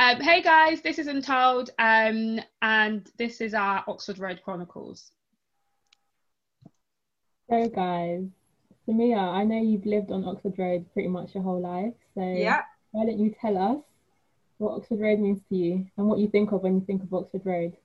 Um, hey guys, this is Untold, um, and this is our Oxford Road Chronicles. So, guys, Samia, I know you've lived on Oxford Road pretty much your whole life. So, Yeah. why don't you tell us what Oxford Road means to you and what you think of when you think of Oxford Road?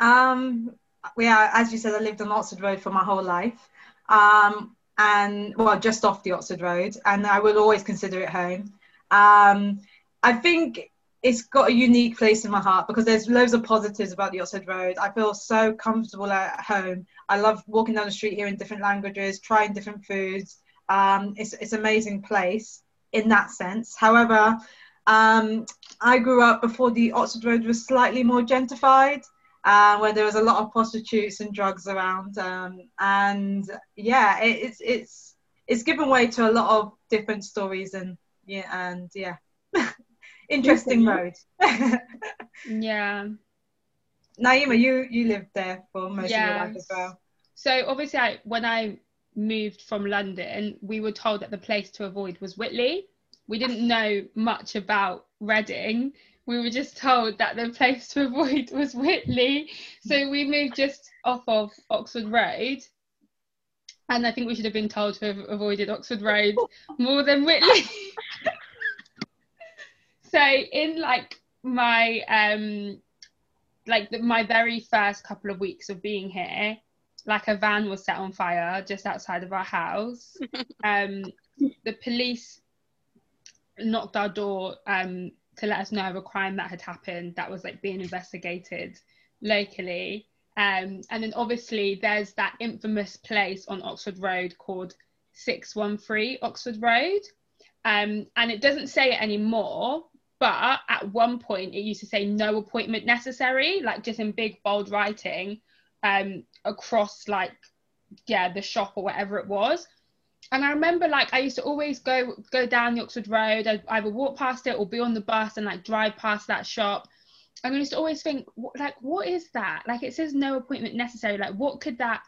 Um, yeah, as you said, I lived on Oxford Road for my whole life. Um, and well, just off the Oxford Road, and I will always consider it home. Um, I think it's got a unique place in my heart because there's loads of positives about the Oxford Road. I feel so comfortable at home. I love walking down the street hearing different languages, trying different foods. Um, it's it's an amazing place in that sense. However, um, I grew up before the Oxford Road was slightly more gentrified, uh, where there was a lot of prostitutes and drugs around. Um, and yeah, it, it's it's it's given way to a lot of different stories and yeah and yeah, interesting road. Yeah. Naima, you you lived there for most of your life as well. So obviously, I, when I moved from London, we were told that the place to avoid was Whitley. We didn't know much about Reading. We were just told that the place to avoid was Whitley. So we moved just off of Oxford Road. And I think we should have been told to have avoided Oxford Road more than Whitley. So in like my um like the, my very first couple of weeks of being here, like a van was set on fire just outside of our house. um, the police knocked our door um, to let us know of a crime that had happened that was like being investigated locally. Um, and then obviously there's that infamous place on Oxford Road called 613 Oxford Road. Um, and it doesn't say it anymore, but at one point it used to say no appointment necessary, like just in big bold writing um, across like yeah the shop or whatever it was. And I remember like I used to always go go down the Oxford Road. I'd either walk past it or be on the bus and like drive past that shop. And I used to always think like what is that? Like it says no appointment necessary. Like what could that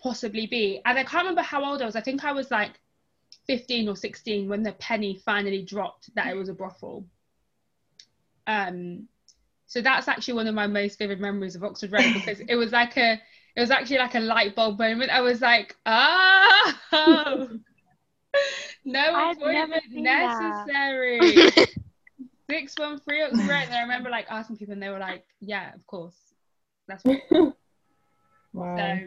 possibly be? And I can't remember how old I was. I think I was like 15 or 16 when the penny finally dropped that it was a brothel. Um, so that's actually one of my most vivid memories of Oxford Road because it was like a, it was actually like a light bulb moment. I was like, oh, no I've appointment necessary. Six one three Oxford Road. And I remember like asking people, and they were like, yeah, of course, that's what. wow. So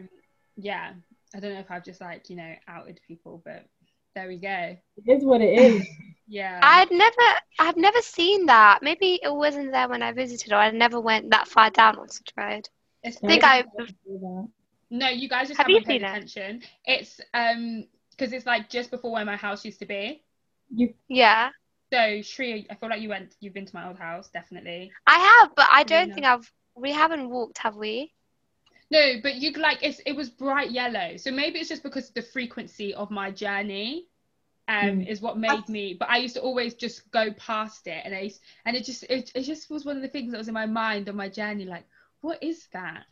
yeah, I don't know if I've just like you know outed people, but there we go. it is what it is. Yeah. I'd never, I've never seen that. Maybe it wasn't there when I visited, or I never went that far down Oxford Road. It's I think I- No, you guys just Have haven't you paid seen it? attention. It's um because it's like just before where my house used to be. You Yeah, So Shri, I feel like you went, you've been to my old house, definitely. I have, but I don't Yeah. think I've. We haven't walked, have we? No, but you like it's it was bright yellow. So maybe it's just because the frequency of my journey um Mm. is what made me but I used to always just go past it and I used, and it just it, it just was one of the things that was in my mind on my journey like what is that?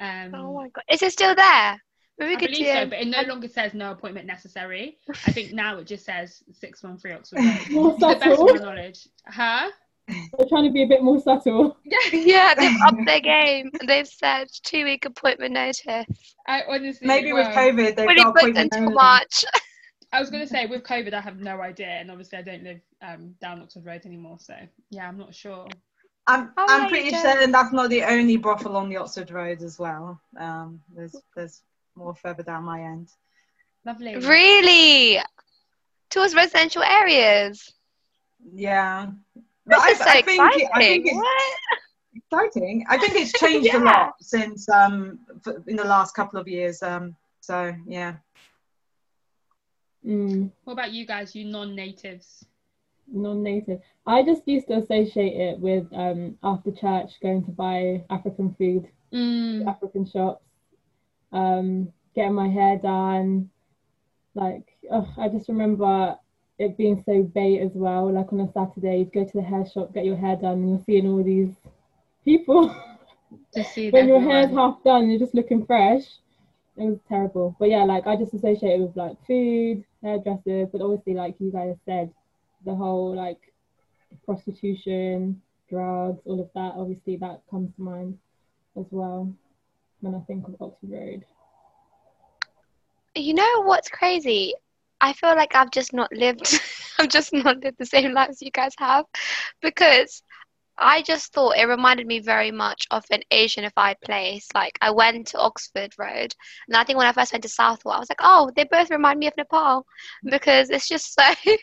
Um Oh my god, is it still there? Maybe we I could believe do. so, but it no longer says no appointment necessary. I think now it just says six one three Oxford Road. more to the best of subtle. my knowledge. Huh? They're trying to be a bit more subtle. yeah, yeah they've upped their game. They've said two week appointment notice. I honestly Maybe with COVID, they've Fully got booked appointment until. March. I was gonna say with COVID, I have no idea, and obviously I don't live um, down Oxford Road anymore, so yeah, I'm not sure. I'm, Oh, I'm pretty certain that's not the only brothel on the Oxford Road as well. Um, there's there's more further down my end. Lovely. really? Towards residential areas. Yeah. This But is so I, I think exciting. it- I think it's what? exciting. I think it's changed a lot since um f- in the last couple of years. Um, so yeah. Mm, What about you guys, you non-natives? non-native. I just used to associate it with um after church going to buy African food, Mm. African shops, um, getting my hair done. Like, ugh, I just remember it being so bait as well. Like on a Saturday, you'd go to the hair shop, get your hair done, and you're seeing all these people. To see when your hair's half done, you're just looking fresh. It was terrible. But yeah, like I just associate it with like food, hairdressers, but obviously like you guys said, the whole like prostitution, drugs, all of that. Obviously, that comes to mind as well when I think of Oxford Road. You know what's crazy? I feel like I've just not lived. I've just not lived the same lives you guys have, because I just thought it reminded me very much of an Asianified place. Like I went to Oxford Road, and I think when I first went to Southall, I was like, oh, they both remind me of Nepal because it's just so,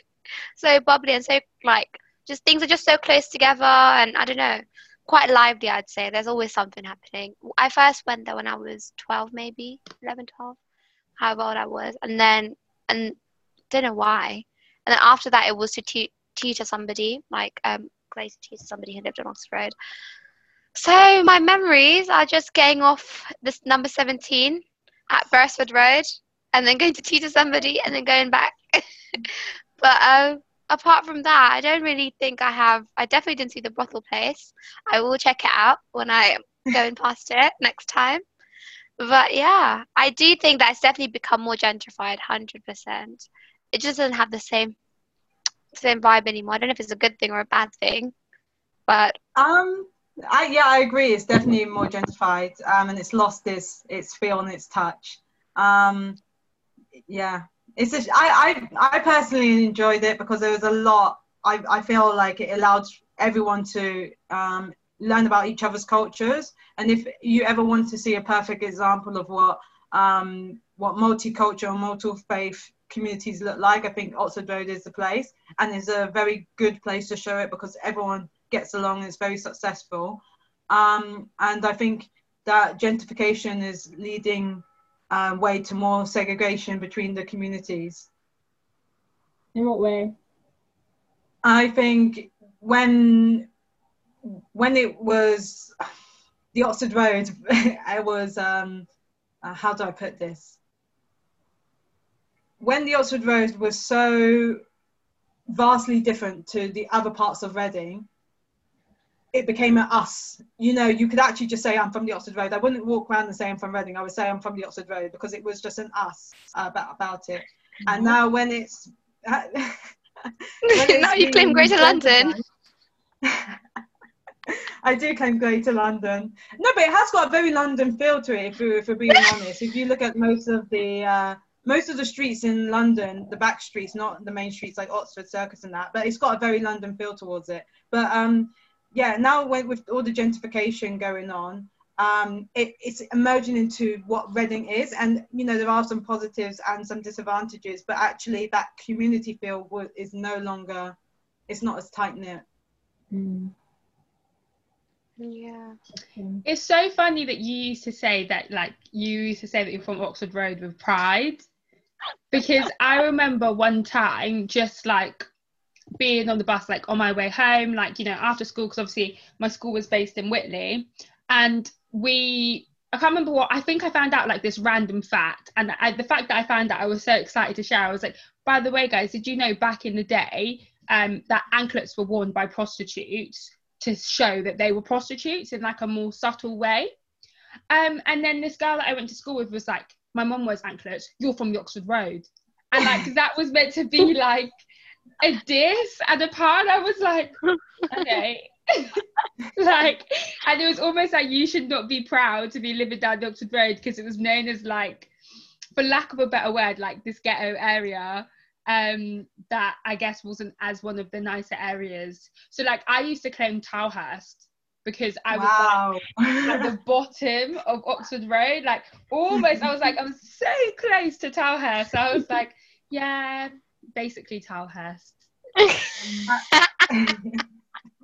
so bubbly and so like just things are just so close together, and I don't know, quite lively. I'd say there's always something happening. I first went there when I was 12, maybe 11, 12, however old I was, and then and don't know why. And then after that, it was to te- tutor somebody like um to somebody who lived on Oxford Road. So my memories are just getting off this number 17 at Beresford Road and then going to tutor somebody and then going back. but um, apart from that, I don't really think I have. I definitely didn't see the brothel place. I will check it out when I am going past it next time. But yeah, I do think that it's definitely become more gentrified, hundred percent. It just doesn't have the same same vibe anymore. I don't know if it's a good thing or a bad thing, but um, I yeah, I agree. It's definitely more gentrified, um, and it's lost its its feel and its touch. Um, yeah, it's just, I I I personally enjoyed it because there was a lot. I I feel like it allowed everyone to um, learn about each other's cultures, and if you ever want to see a perfect example of what um, what multicultural, multi-faith communities look like. I think Oxford Road is the place and is a very good place to show it because everyone gets along and is very successful. Um, and I think that gentrification is leading uh, way to more segregation between the communities. In what way? I think when when it was the Oxford Road, I was um, uh, how do I put this? When the Oxford Road was so vastly different to the other parts of Reading, it became an us. You know, you could actually just say I'm from the Oxford Road. I wouldn't walk around and say I'm from Reading. I would say I'm from the Oxford Road because it was just an us uh, about, about it. Mm-hmm. And now when it's when it's now you claim Greater London. I do claim Greater London. No, but it has got a very London feel to it. If, we, if we're being honest, if you look at most of the uh, most of the streets in London, the back streets, not the main streets like Oxford Circus and that, but it's got a very London feel towards it. But um, yeah, now with all the gentrification going on, um, it, it's emerging into what Reading is, and you know there are some positives and some disadvantages, but actually that community feel is no longer, it's not as tight knit. Mm. Yeah. It's so funny that you used to say that, like, you used to say that you're from Oxford Road with pride because I remember one time just like being on the bus, like on my way home, like, you know, after school, because obviously my school was based in Whitley. And we, I can't remember what, I think I found out like this random fact. And I, the fact that I found out, I was so excited to share. I was like, by the way, guys, did you know back in the day um, that anklets were worn by prostitutes to show that they were prostitutes in like a more subtle way? Um, and then this girl that I went to school with was like, my mum wears anklets, you're from Oxford Road. And like that was meant to be like a diss and a part. I was like, okay. like and it was almost like you should not be proud to be living down Oxford Road because it was known as like for lack of a better word, like this ghetto area um that I guess wasn't as one of the nicer areas. So like I used to claim Tilehurst because I was wow. like at the bottom of Oxford Road, like almost. I was like, I'm so close to Tilehurst. So I was like, yeah, basically Tilehurst.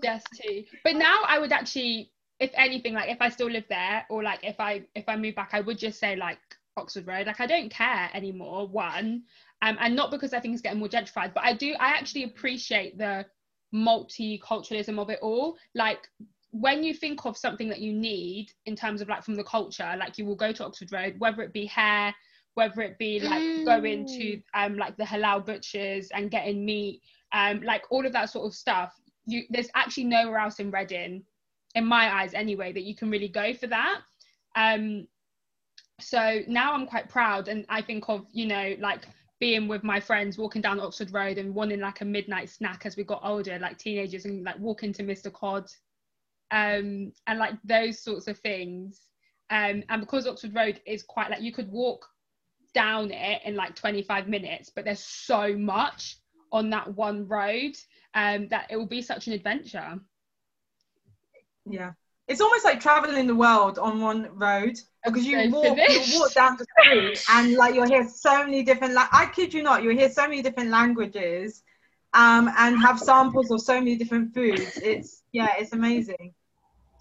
Just to, but now I would actually, if anything, like if I still live there, or like if I if I move back, I would just say like Oxford Road. Like I don't care anymore. One, um, and not because I think it's getting more gentrified, but I do. I actually appreciate the multiculturalism of it all. Like when you think of something that you need in terms of like from the culture, like you will go to Oxford Road, whether it be hair, whether it be like mm. going to mm. um like the halal butchers and getting meat, um like all of that sort of stuff. You there's actually nowhere else in Reading, in my eyes anyway, that you can really go for that. Um so now I'm quite proud and I think of, you know, like being with my friends walking down Oxford Road and wanting like a midnight snack as we got older, like teenagers and like walking to Mr. Cod um, and like those sorts of things. Um, and because Oxford Road is quite like you could walk down it in like 25 minutes, but there's so much on that one road um, that it will be such an adventure. Yeah. It's almost like traveling the world on one road because you So walk, you walk down the street and like you'll hear so many different. La- I kid you not, you'll hear so many different languages, um, and have samples of so many different foods. It's yeah, it's amazing.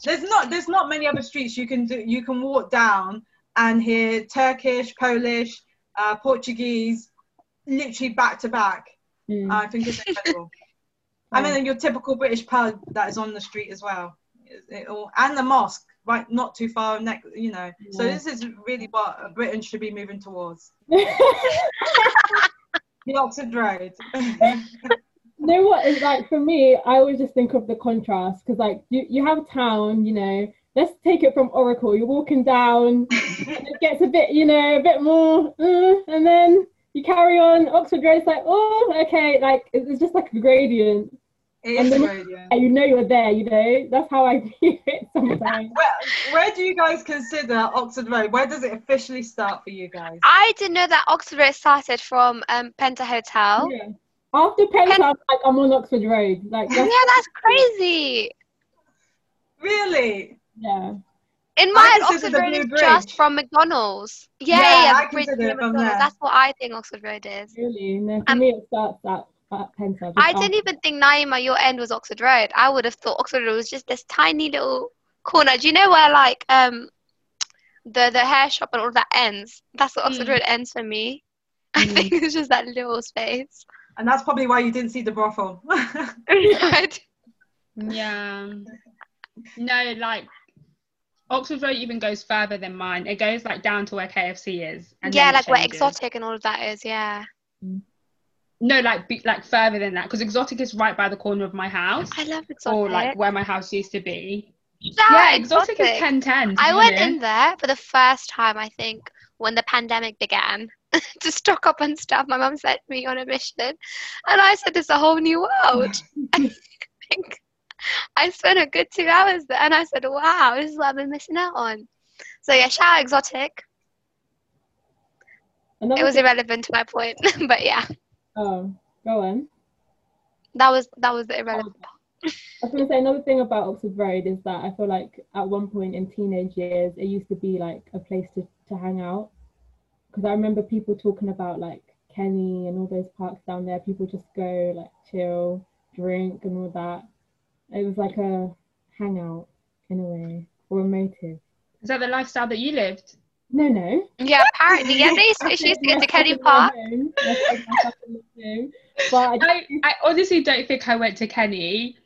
There's not there's not many other streets you can do. You can walk down and hear Turkish, Polish, uh, Portuguese, literally back to back. Mm. I think it's incredible. I mean, your typical British pub that is on the street as well, It- it all- and the mosque, right, not too far next, you know. So this is really what Britain should be moving towards. The Oxford Road. you know what is like for me i always just think of the contrast because like you, you have a town you know let's take it from oracle you're walking down and it gets a bit you know a bit more uh, and then you carry on oxford Road road's like oh okay like it's just like a gradient It And then- a and you know you're there you know that's how i view it sometimes Where, where do you guys consider Oxford Road? Where does it officially start for you guys? I didn't know that Oxford Road started from um, Penta Hotel. yeah. After Penta, I'm like i'm on oxford road like Yeah, that's, that's crazy. Really? yeah In my head, Oxford Road is Bridge. just from McDonald's. Yeah, Yeah, yeah, I the bridge consider from McDonald's. there. That's what I think Oxford Road is. really no, for Um, me it starts at, at Penta I after- didn't even think Naima, your end was Oxford Road. I would have thought Oxford Road was just this tiny little corner. Do you know where like um the the hair shop and all that ends? That's what Oxford Mm. Road ends for me. I Mm. think it's just that little space. And that's probably why you didn't see the brothel. Right. Yeah. No, like Oxford Road even goes further than mine. It goes like down to where KFC is. And yeah, then it like where exotic and all of that is. Yeah, No, like be, like further than that because exotic is right by the corner of my house, I love exotic. or like where my house used to be. Yeah, yeah, exotic, is ten ten. I went in there for the first time, I think, when the pandemic began to stock up on stuff. My mum sent me on a mission, and I said, "It's a whole new world." I I spent a good two hours there, and I said, "Wow, this is what I've been missing out on." So yeah, shout exotic. Another It was thing- irrelevant to my point, but yeah, oh go on that was that was the oh. irrelevant. I was going to say another thing about Oxford Road is that I feel like at one point in teenage years, it used to be like a place to, to hang out. Because I remember people talking about like Kenny and all those parks down there. People just go like chill, drink, and all that. It was like a hangout in a way, or a motive. Is that the lifestyle that you lived? No, no. Yeah, apparently, yeah. They used to, she used to go to Kenny Park. But I I, I honestly don't think I went to Kenny,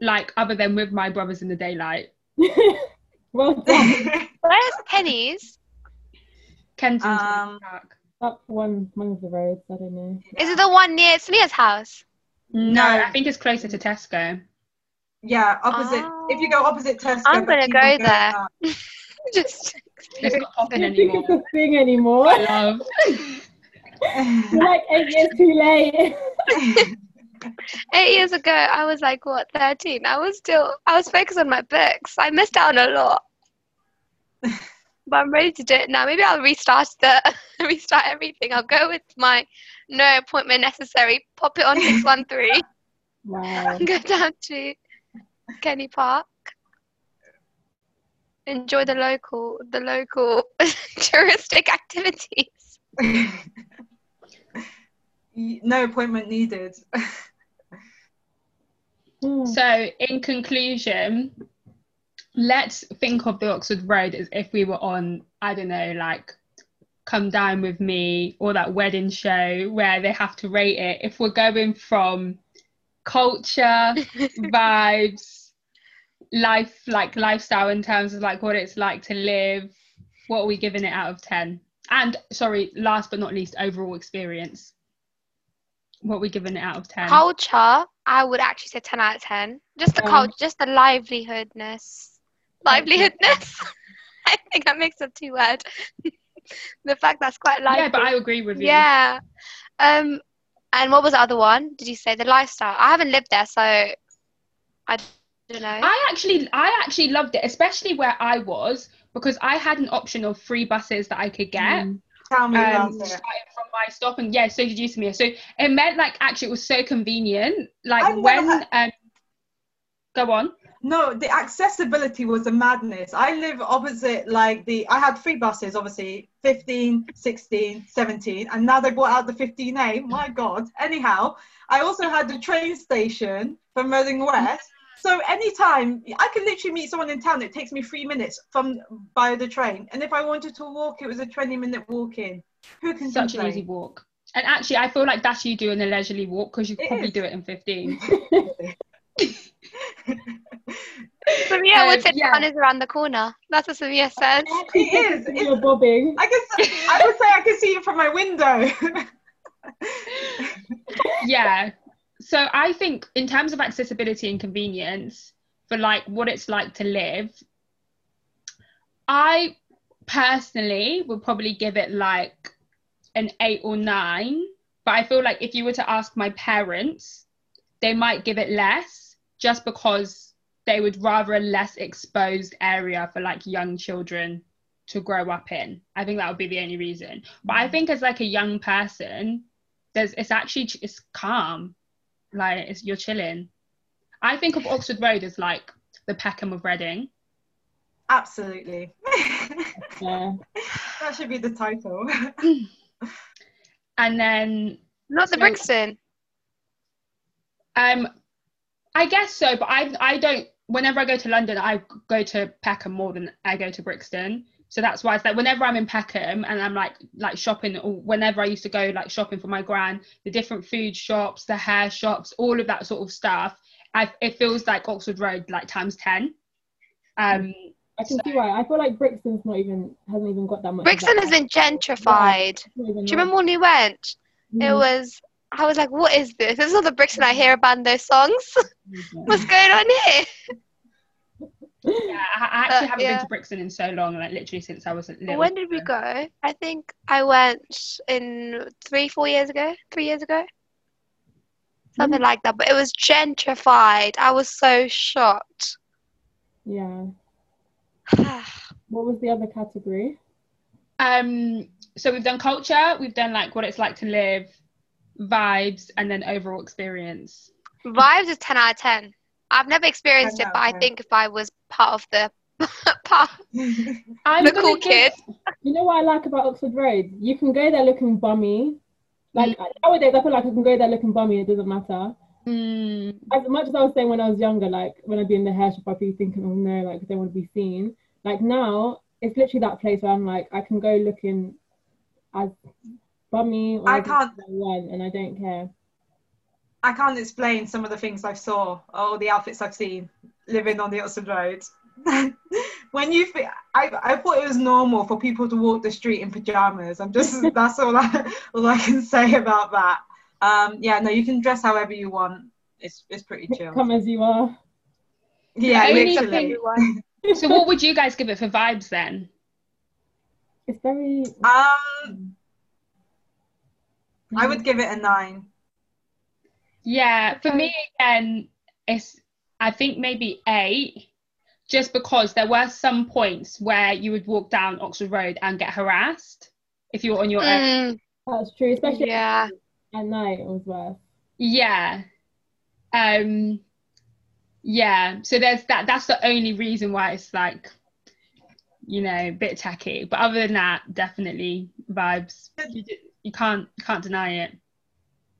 like other than with my brothers in the daylight. well done. Where's Kenny's? Kensington Um, Park. Up one one of the roads. I don't know. Is it the one near Snea's house? No, No. I think it's closer to Tesco. yeah, opposite. If you go opposite Tesco, I'm gonna you go there. up. Just It's not I popping don't think anymore. it's a thing anymore. I love. You're like eight years too late. eight years ago, I was like what, thirteen? I was still, I was focused on my books. I missed out on a lot, but I'm ready to do it now. Maybe I'll restart the, restart everything. I'll go with my no appointment necessary. Pop it on six one three. Wow. go down to Kenny Park. Enjoy the local, the local touristic activities. no appointment needed. So, in conclusion, let's think of the Oxford Road as if we were on, I don't know, like Come Dine with Me or that wedding show where they have to rate it. If we're going from culture, vibes, life, like lifestyle in terms of like what it's like to live, what are we giving it out of 10? And sorry, last but not least, overall experience. What are we giving it out of 10? Culture, I would actually say ten out of ten. Just the Um, culture, just the livelihoodness, livelihoodness. I think I mixed up two words. the fact that's quite lively. yeah, but I agree with you. Yeah. Um, and what was the other one? Did you say the lifestyle? I haven't lived there, so I don't know. I actually I actually loved it, especially where I was because I had an option of free buses that I could get. Mm. Tell me about Um, it. from my stop and yeah, so did you to me. So it meant like actually it was so convenient. Like I've never when um, go on. No, the accessibility was a madness. I live opposite like the I had three buses obviously 15, 16, 17 and now they brought out the 15A. My god. Anyhow, I also had the train station from Reading West. So anytime I could literally meet someone in town, it takes me 3 minutes from by the train. And if I wanted to walk, it was a 20 minute walk in. Who can Such an complain? easy walk. And actually I feel like that's you doing a leisurely walk because you It probably is. do it in 15. Samia Um, would say yeah. town is around the corner. That's what Samia says. It is. It's- You're bobbing. I can s- I would say I can see it from my window. yeah. So I think in terms of accessibility and convenience for like what it's like to live, I personally would probably give it like an eight or nine. But I feel like if you were to ask my parents, they might give it less just because they would rather a less exposed area for like young children to grow up in. I think that would be the only reason. But I think as like a young person, there's it's actually it's calm like it's, you're chilling i think of oxford road as like the peckham of reading Absolutely. Yeah. that should be the title. and then Not the So- Brixton. um i guess so but i i don't whenever i go to london i go to peckham more than i go to brixton so that's why it's like whenever i'm in peckham and i'm like like shopping or whenever i used to go like shopping for my gran the different food shops the hair shops all of that sort of stuff I, it feels like oxford road like times 10 um I can see why. I feel like Brixton's not even hasn't even got that much. Brixton that. has been gentrified. It's not even Do you remember when we went? It Mm. was. I was like, "What is this? This is not the Brixton I hear about in those songs. What's going on here?" Yeah, I, I actually Uh, haven't yeah. been to Brixton in so long, like literally since I was a little. When did we go? I think I went in three, four years ago. Three years ago. Something like that. But it was gentrified. I was so shocked. Yeah. What was the other category? Um, so we've done culture, we've done like what it's like to live, vibes, and then overall experience. Vibes is ten out of ten. I've never experienced it, but of I think if I was part of the part, I'm the gonna cool give- kid. You know what I like about Oxford Road? You can go there looking bummy. Like Mm. nowadays, I feel like I can go there looking bummy. It doesn't matter. Mm, As much as I was saying when I was younger, like when I'd be in the hair shop, I'd be thinking, oh no, like I don't want to be seen. Like now, it's literally that place where I'm like, I can go looking as bummy or I as can't- I want, and I don't care. I can't explain some of the things I saw or the outfits I've seen living on the Oxford Road. when you, fi- I, I thought it was normal for people to walk the street in pajamas. I'm just that's all I all I can say about that. Um, yeah, no, you can dress however you want. It's it's pretty chill. Come as you are. Yeah, The only literally. thing- Everyone. so what would you guys give it for vibes then? It's very. Um, I would give it a nine. Yeah, for me again, it's I think maybe eight, just because there were some points where you would walk down Oxford Road and get harassed if you were on your own. Mm, That's true, especially yeah. at night. It was worse. Yeah. Um yeah, so there's that that's the only reason why it's like you know, a bit tacky. But other than that, definitely vibes. You, can't can't deny it.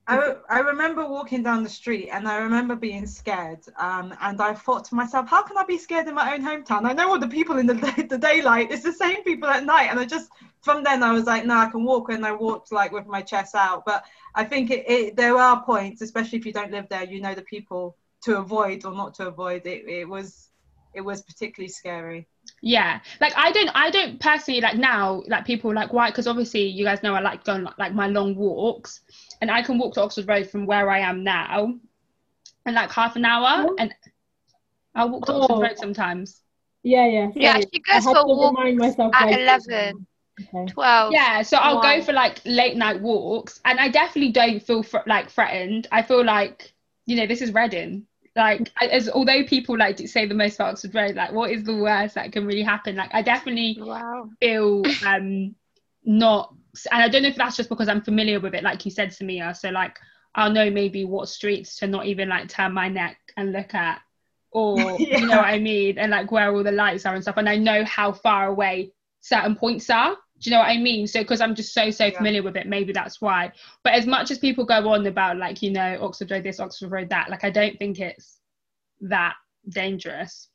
I, I remember walking down the street and I remember being scared. Um, and I thought to myself, how can I be scared in my own hometown? I know all the people in the, the daylight. It's the same people at night. And I just, from then, I was like, no, I can walk. And I walked like with my chest out. But I think it, it, there are points, especially if you don't live there, you know the people to avoid or not to avoid. It, it was it was particularly scary. Yeah, like I don't, I don't personally like now. Like people like why? Because obviously you guys know I like going like my long walks, and I can walk to Oxford Road from where I am now, in like half an hour, Oh. and I'll walk to Oh. Oxford Road sometimes. Yeah, yeah. Yeah, she goes had for to walks remind myself at like- 11, Okay. 12. Yeah, so I'll Wow. go for like late night walks, and I definitely don't feel fr- like threatened. I feel like you know this is Reading. Like, as although people like to say the most about Oxford Road, like, what is the worst that can really happen? Like, I definitely Wow. feel um not and I don't know if that's just because I'm familiar with it, like you said, Samia. So like I'll know maybe what streets to not even like turn my neck and look at or Yeah. you know what I mean? And like where all the lights are and stuff. And I know how far away certain points are. Do you know what I mean? So because I'm just so so Yeah. familiar with it, maybe that's why. But as much as people go on about like, you know, Oxford Road this, Oxford Road that, like I don't think it's that dangerous.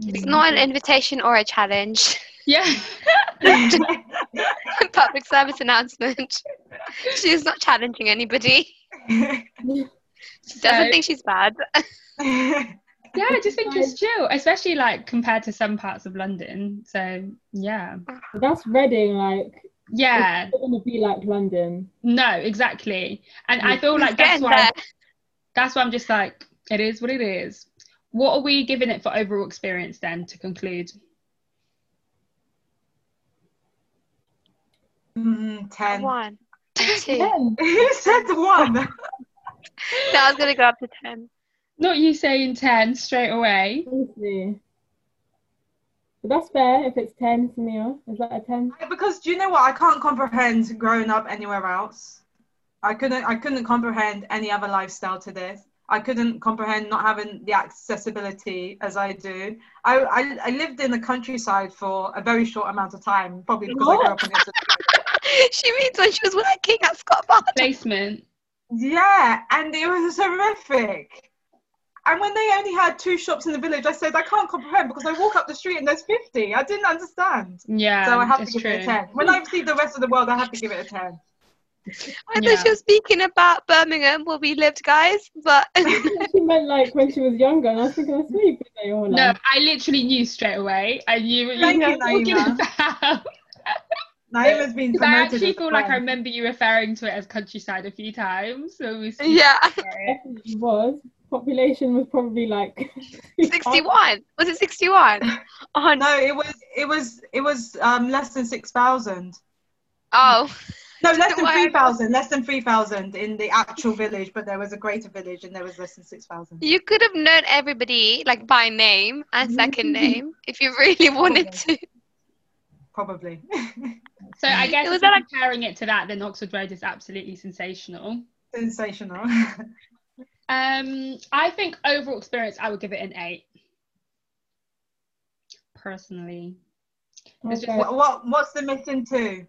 It's not an invitation or a challenge. Yeah. Public service announcement. She's not challenging anybody. She doesn't So- think she's bad. yeah i just think it's chill especially like compared to some parts of london so yeah That's Reading, like yeah it's not gonna be like London. no exactly and i feel like Who's that's why there? that's why i'm just like it is what it is what are we giving it for overall experience then to conclude Mm, ten. One. Two. Ten. Who said one? No, I was gonna go up to ten. Not you saying 10 straight away Honestly. But that's fair if it's ten, Samia. Oh. Is that a ten? because do you know what? I can't comprehend growing up anywhere else. I couldn't. I couldn't comprehend any other lifestyle to this. I couldn't comprehend not having the accessibility as I do. I, I, I lived in the countryside for a very short amount of time, probably because I grew up in it. she means when she was working at Scott Bar. placement Yeah, and it was horrific. And when they only had two shops in the village, I said I can't comprehend because I walk up the street and there's 50. I didn't understand. yeah so I have to give true it a 10. When I see the rest of the world, I have to give it a 10. I Yeah. thought she was speaking about Birmingham where we lived, guys, but she meant like when she was younger, and I was thinking, I swear you've been there your whole no i literally knew straight away i knew what Thank you you, were talking about Naima's been Because I actually as feel a like I remember you referring to it as countryside a few times. So we yeah, Definitely was. Population was probably like 61. Was it 61? Oh, no. No, it was it was it was um less than six thousand. oh. No, less than three thousand. Less than three thousand in the actual village, but there was a greater village and there was less than six thousand. You could have known everybody like by name and second name if you really wanted to. Probably. So I guess It was if we're like- comparing it to that, then Oxford Road is absolutely sensational. Sensational. Um, I think overall experience, I would give it an eight. Personally, Okay. what, what what's the missing two?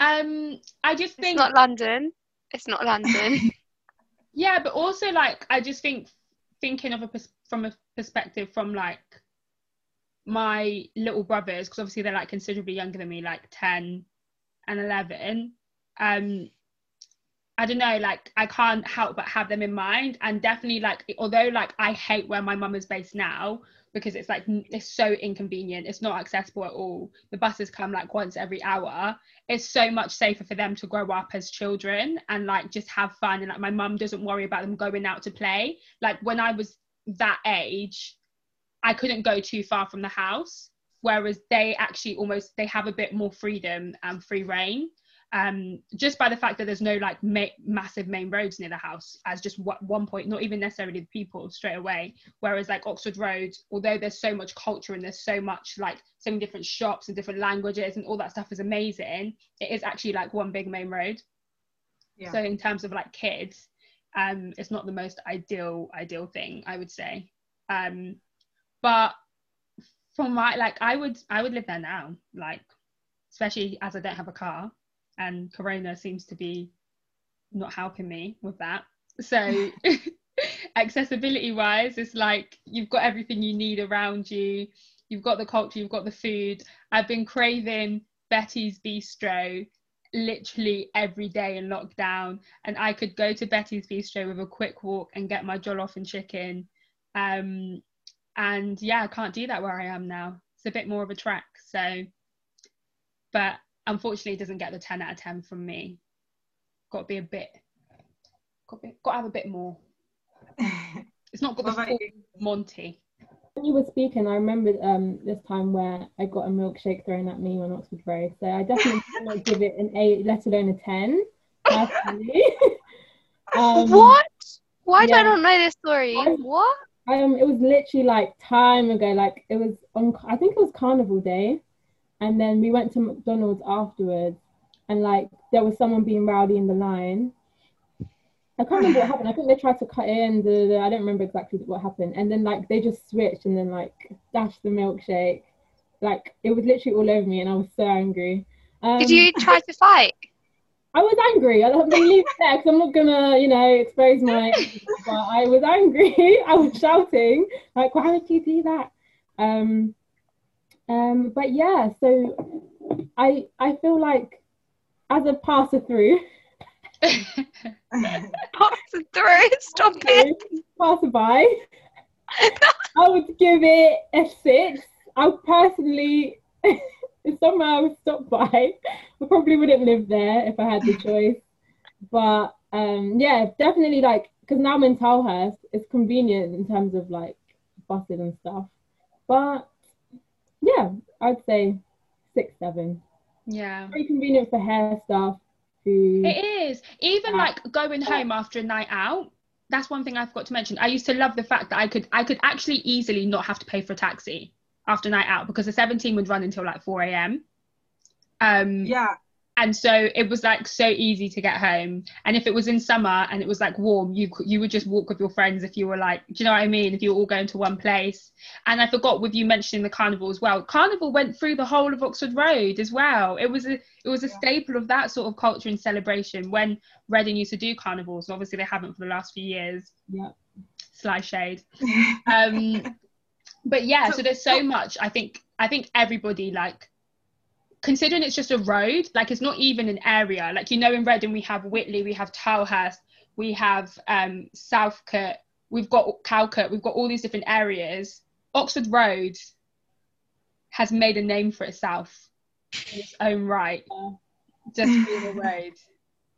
um, I just think It's think not London. It's not London. yeah, but also like I just think thinking of a pers- from a perspective from like my little brothers because obviously they're like considerably younger than me, like ten and eleven. Um, I don't know, like I can't help but have them in mind, and definitely like although like I hate where my mum is based now because it's like it's so inconvenient, it's not accessible at all. The buses come like once every hour. It's so much safer for them to grow up as children and like just have fun, and like my mum doesn't worry about them going out to play. Like when I was that age, I couldn't go too far from the house, whereas they actually almost they have a bit more freedom and free reign um, just by the fact that there's no like ma- massive main roads near the house as just what, one point not even necessarily the people straight away. Whereas like oxford road although there's so much culture and there's so much like so many different shops and different languages and all that stuff is amazing it is actually like one big main road. Yeah. so in terms of like kids um it's not the most ideal ideal thing i would say. Um but for my like i would i would live there now like especially as i don't have a car and corona seems to be not helping me with that. So accessibility wise it's like you've got everything you need around you. You've got the culture you've got the food. I've been craving betty's bistro literally every day in lockdown and i could go to betty's bistro with a quick walk and get my jollof and chicken. Um and yeah i can't do that where i am now. It's a bit more of a trek so but unfortunately it doesn't get the 10 out of 10 from me got to be a bit got to, be, got to have a bit more it's not got the about full monty When you were speaking, I remembered um this time where I got a milkshake thrown at me on Oxford Road. So I definitely cannot give it an eight, let alone a ten. Um, what? Why do I not know this story? I- What? Um, it was literally like time ago. Like it was on, I think it was Carnival Day, and then we went to McDonald's afterwards, and like there was someone being rowdy in the line. I can't remember what happened. I think they tried to cut in. da, da, da. I don't remember exactly what happened. And then like they just switched and then like dashed the milkshake. Like it was literally all over me, and I was so angry. Um, Did you try to fight? I was angry. I don't believe that because I'm not gonna, you know, expose my. but I was angry. I was shouting like, "Why would you do that?" Um, um, but yeah. So I I feel like as a passer through, passer through, Stop it. passerby, I would give it a six. I personally, if someone I was stopped by, I probably wouldn't live there if I had the choice. But um, yeah, definitely like because now I'm in Tilehurst, it's convenient in terms of like buses and stuff. But yeah, I'd say six, seven. yeah. Very convenient for hair stuff, food. It is. Even like going home after a night out. That's one thing I forgot to mention. I used to love the fact that I could I could actually easily not have to pay for a taxi after a night out because the 17 would run until like 4 a.m. Um yeah. And so it was like so easy to get home. And if it was in summer and it was like warm, you you would just walk with your friends if you were like, do you know what I mean? If you were all going to one place. And I forgot with you mentioning the carnival as well. Carnival went through the whole of Oxford Road as well. It was a it was a Yeah. staple of that sort of culture and celebration when Reading used to do carnivals. Obviously they haven't for the last few years. Yeah. Sly shade. Um but yeah, so there's so much. I think I think everybody like considering it's just a road, like it's not even an area. Like you know, in Reading we have Whitley, we have Tilehurst, we have um, Southcote, we've got Calcot, we've got all these different areas. Oxford Road has made a name for itself in its own right, Yeah. just being a road.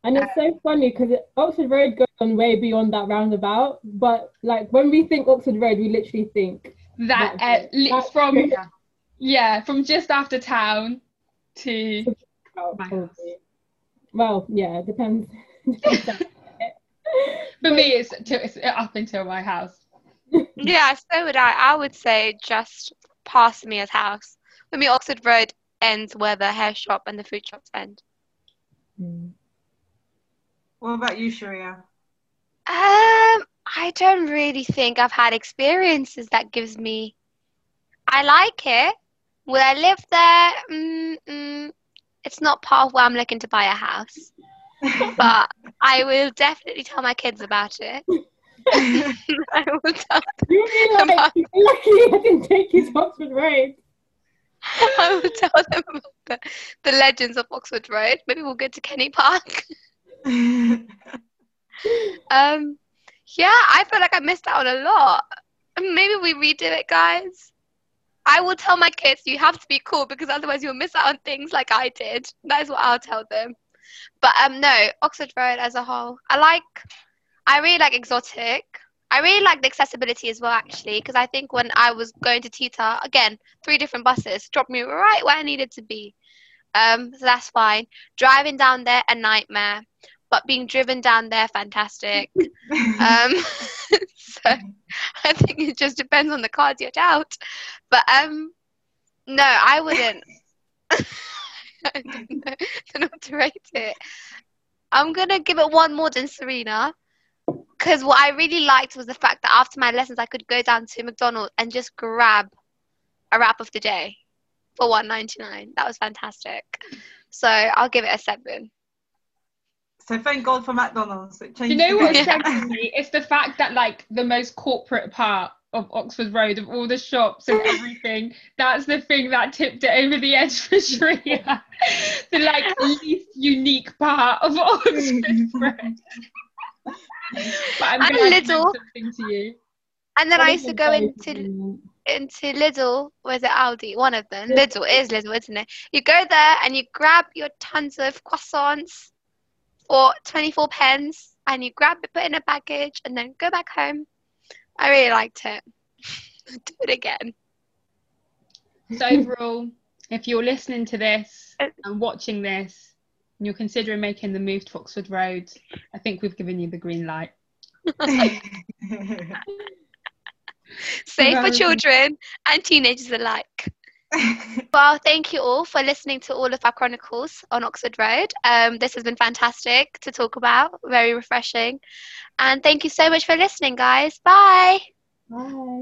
And it's so funny because Oxford Road goes on way beyond that roundabout. But like when we think Oxford Road, we literally think That uh, li- from it. yeah, from just after town to My house. Well, yeah, it depends. for me it's, to, it's up until my house. Yeah, so would I. I would say just past Mia's house. For me, Oxford Road ends where the hair shop and the food shops end. Mm. what about you, Sharia? Um, I don't really think I've had experiences that gives me. I like it. Will I live there? Mm, mm, it's not part of where I'm looking to buy a house, but I will definitely tell my kids about it. I will tell be like, lucky I didn't take you to Oxford Road. I will tell them about the, the legends of Oxford Road. Maybe we'll go to Kenny Park. Um, yeah, I feel like I missed out on a lot. Maybe we redo it, guys. I will tell my kids you have to be cool because otherwise you'll miss out on things like I did. That is what I'll tell them. But um, no, Oxford Road as a whole, I like. I really like exotic. I really like the accessibility as well, actually, because I think when I was going to Tita, again, three different buses dropped me right where I needed to be. Um, so that's fine. Driving down there, a nightmare, but being driven down there, fantastic. Um, so I think it just depends on the cards you're out. But um, no, I wouldn't. I don't know, don't know how to rate it. I'm gonna give it one more than Serena. Because what I really liked was the fact that after my lessons, I could go down to McDonald's and just grab a wrap of the day for one ninety nine. That was fantastic. So I'll give it a seven. So thank God for McDonald's. It Do you know the what's game. me? It's the fact that like the most corporate part of Oxford Road, of all the shops and everything, that's the thing that tipped it over the edge for Shreya. the like least unique part of Oxford Road. but I'm And glad little. to mention something to you. And then I used to go into convenient. into Lidl, was it Aldi? One of them. Lidl is Lidl, isn't it? You go there and you grab your tons of croissants for 24 pence and you grab it, put it in a package, and then go back home. I really liked it. Do it again. So overall, if you're listening to this uh, and watching this and you're considering making the move to Oxford Road, I think we've given you the green light. Safe for children and teenagers alike. Well, thank you all for listening to all of our chronicles on Oxford Road. Um, this has been fantastic to talk about, very refreshing. And thank you so much for listening, guys. Bye. Bye.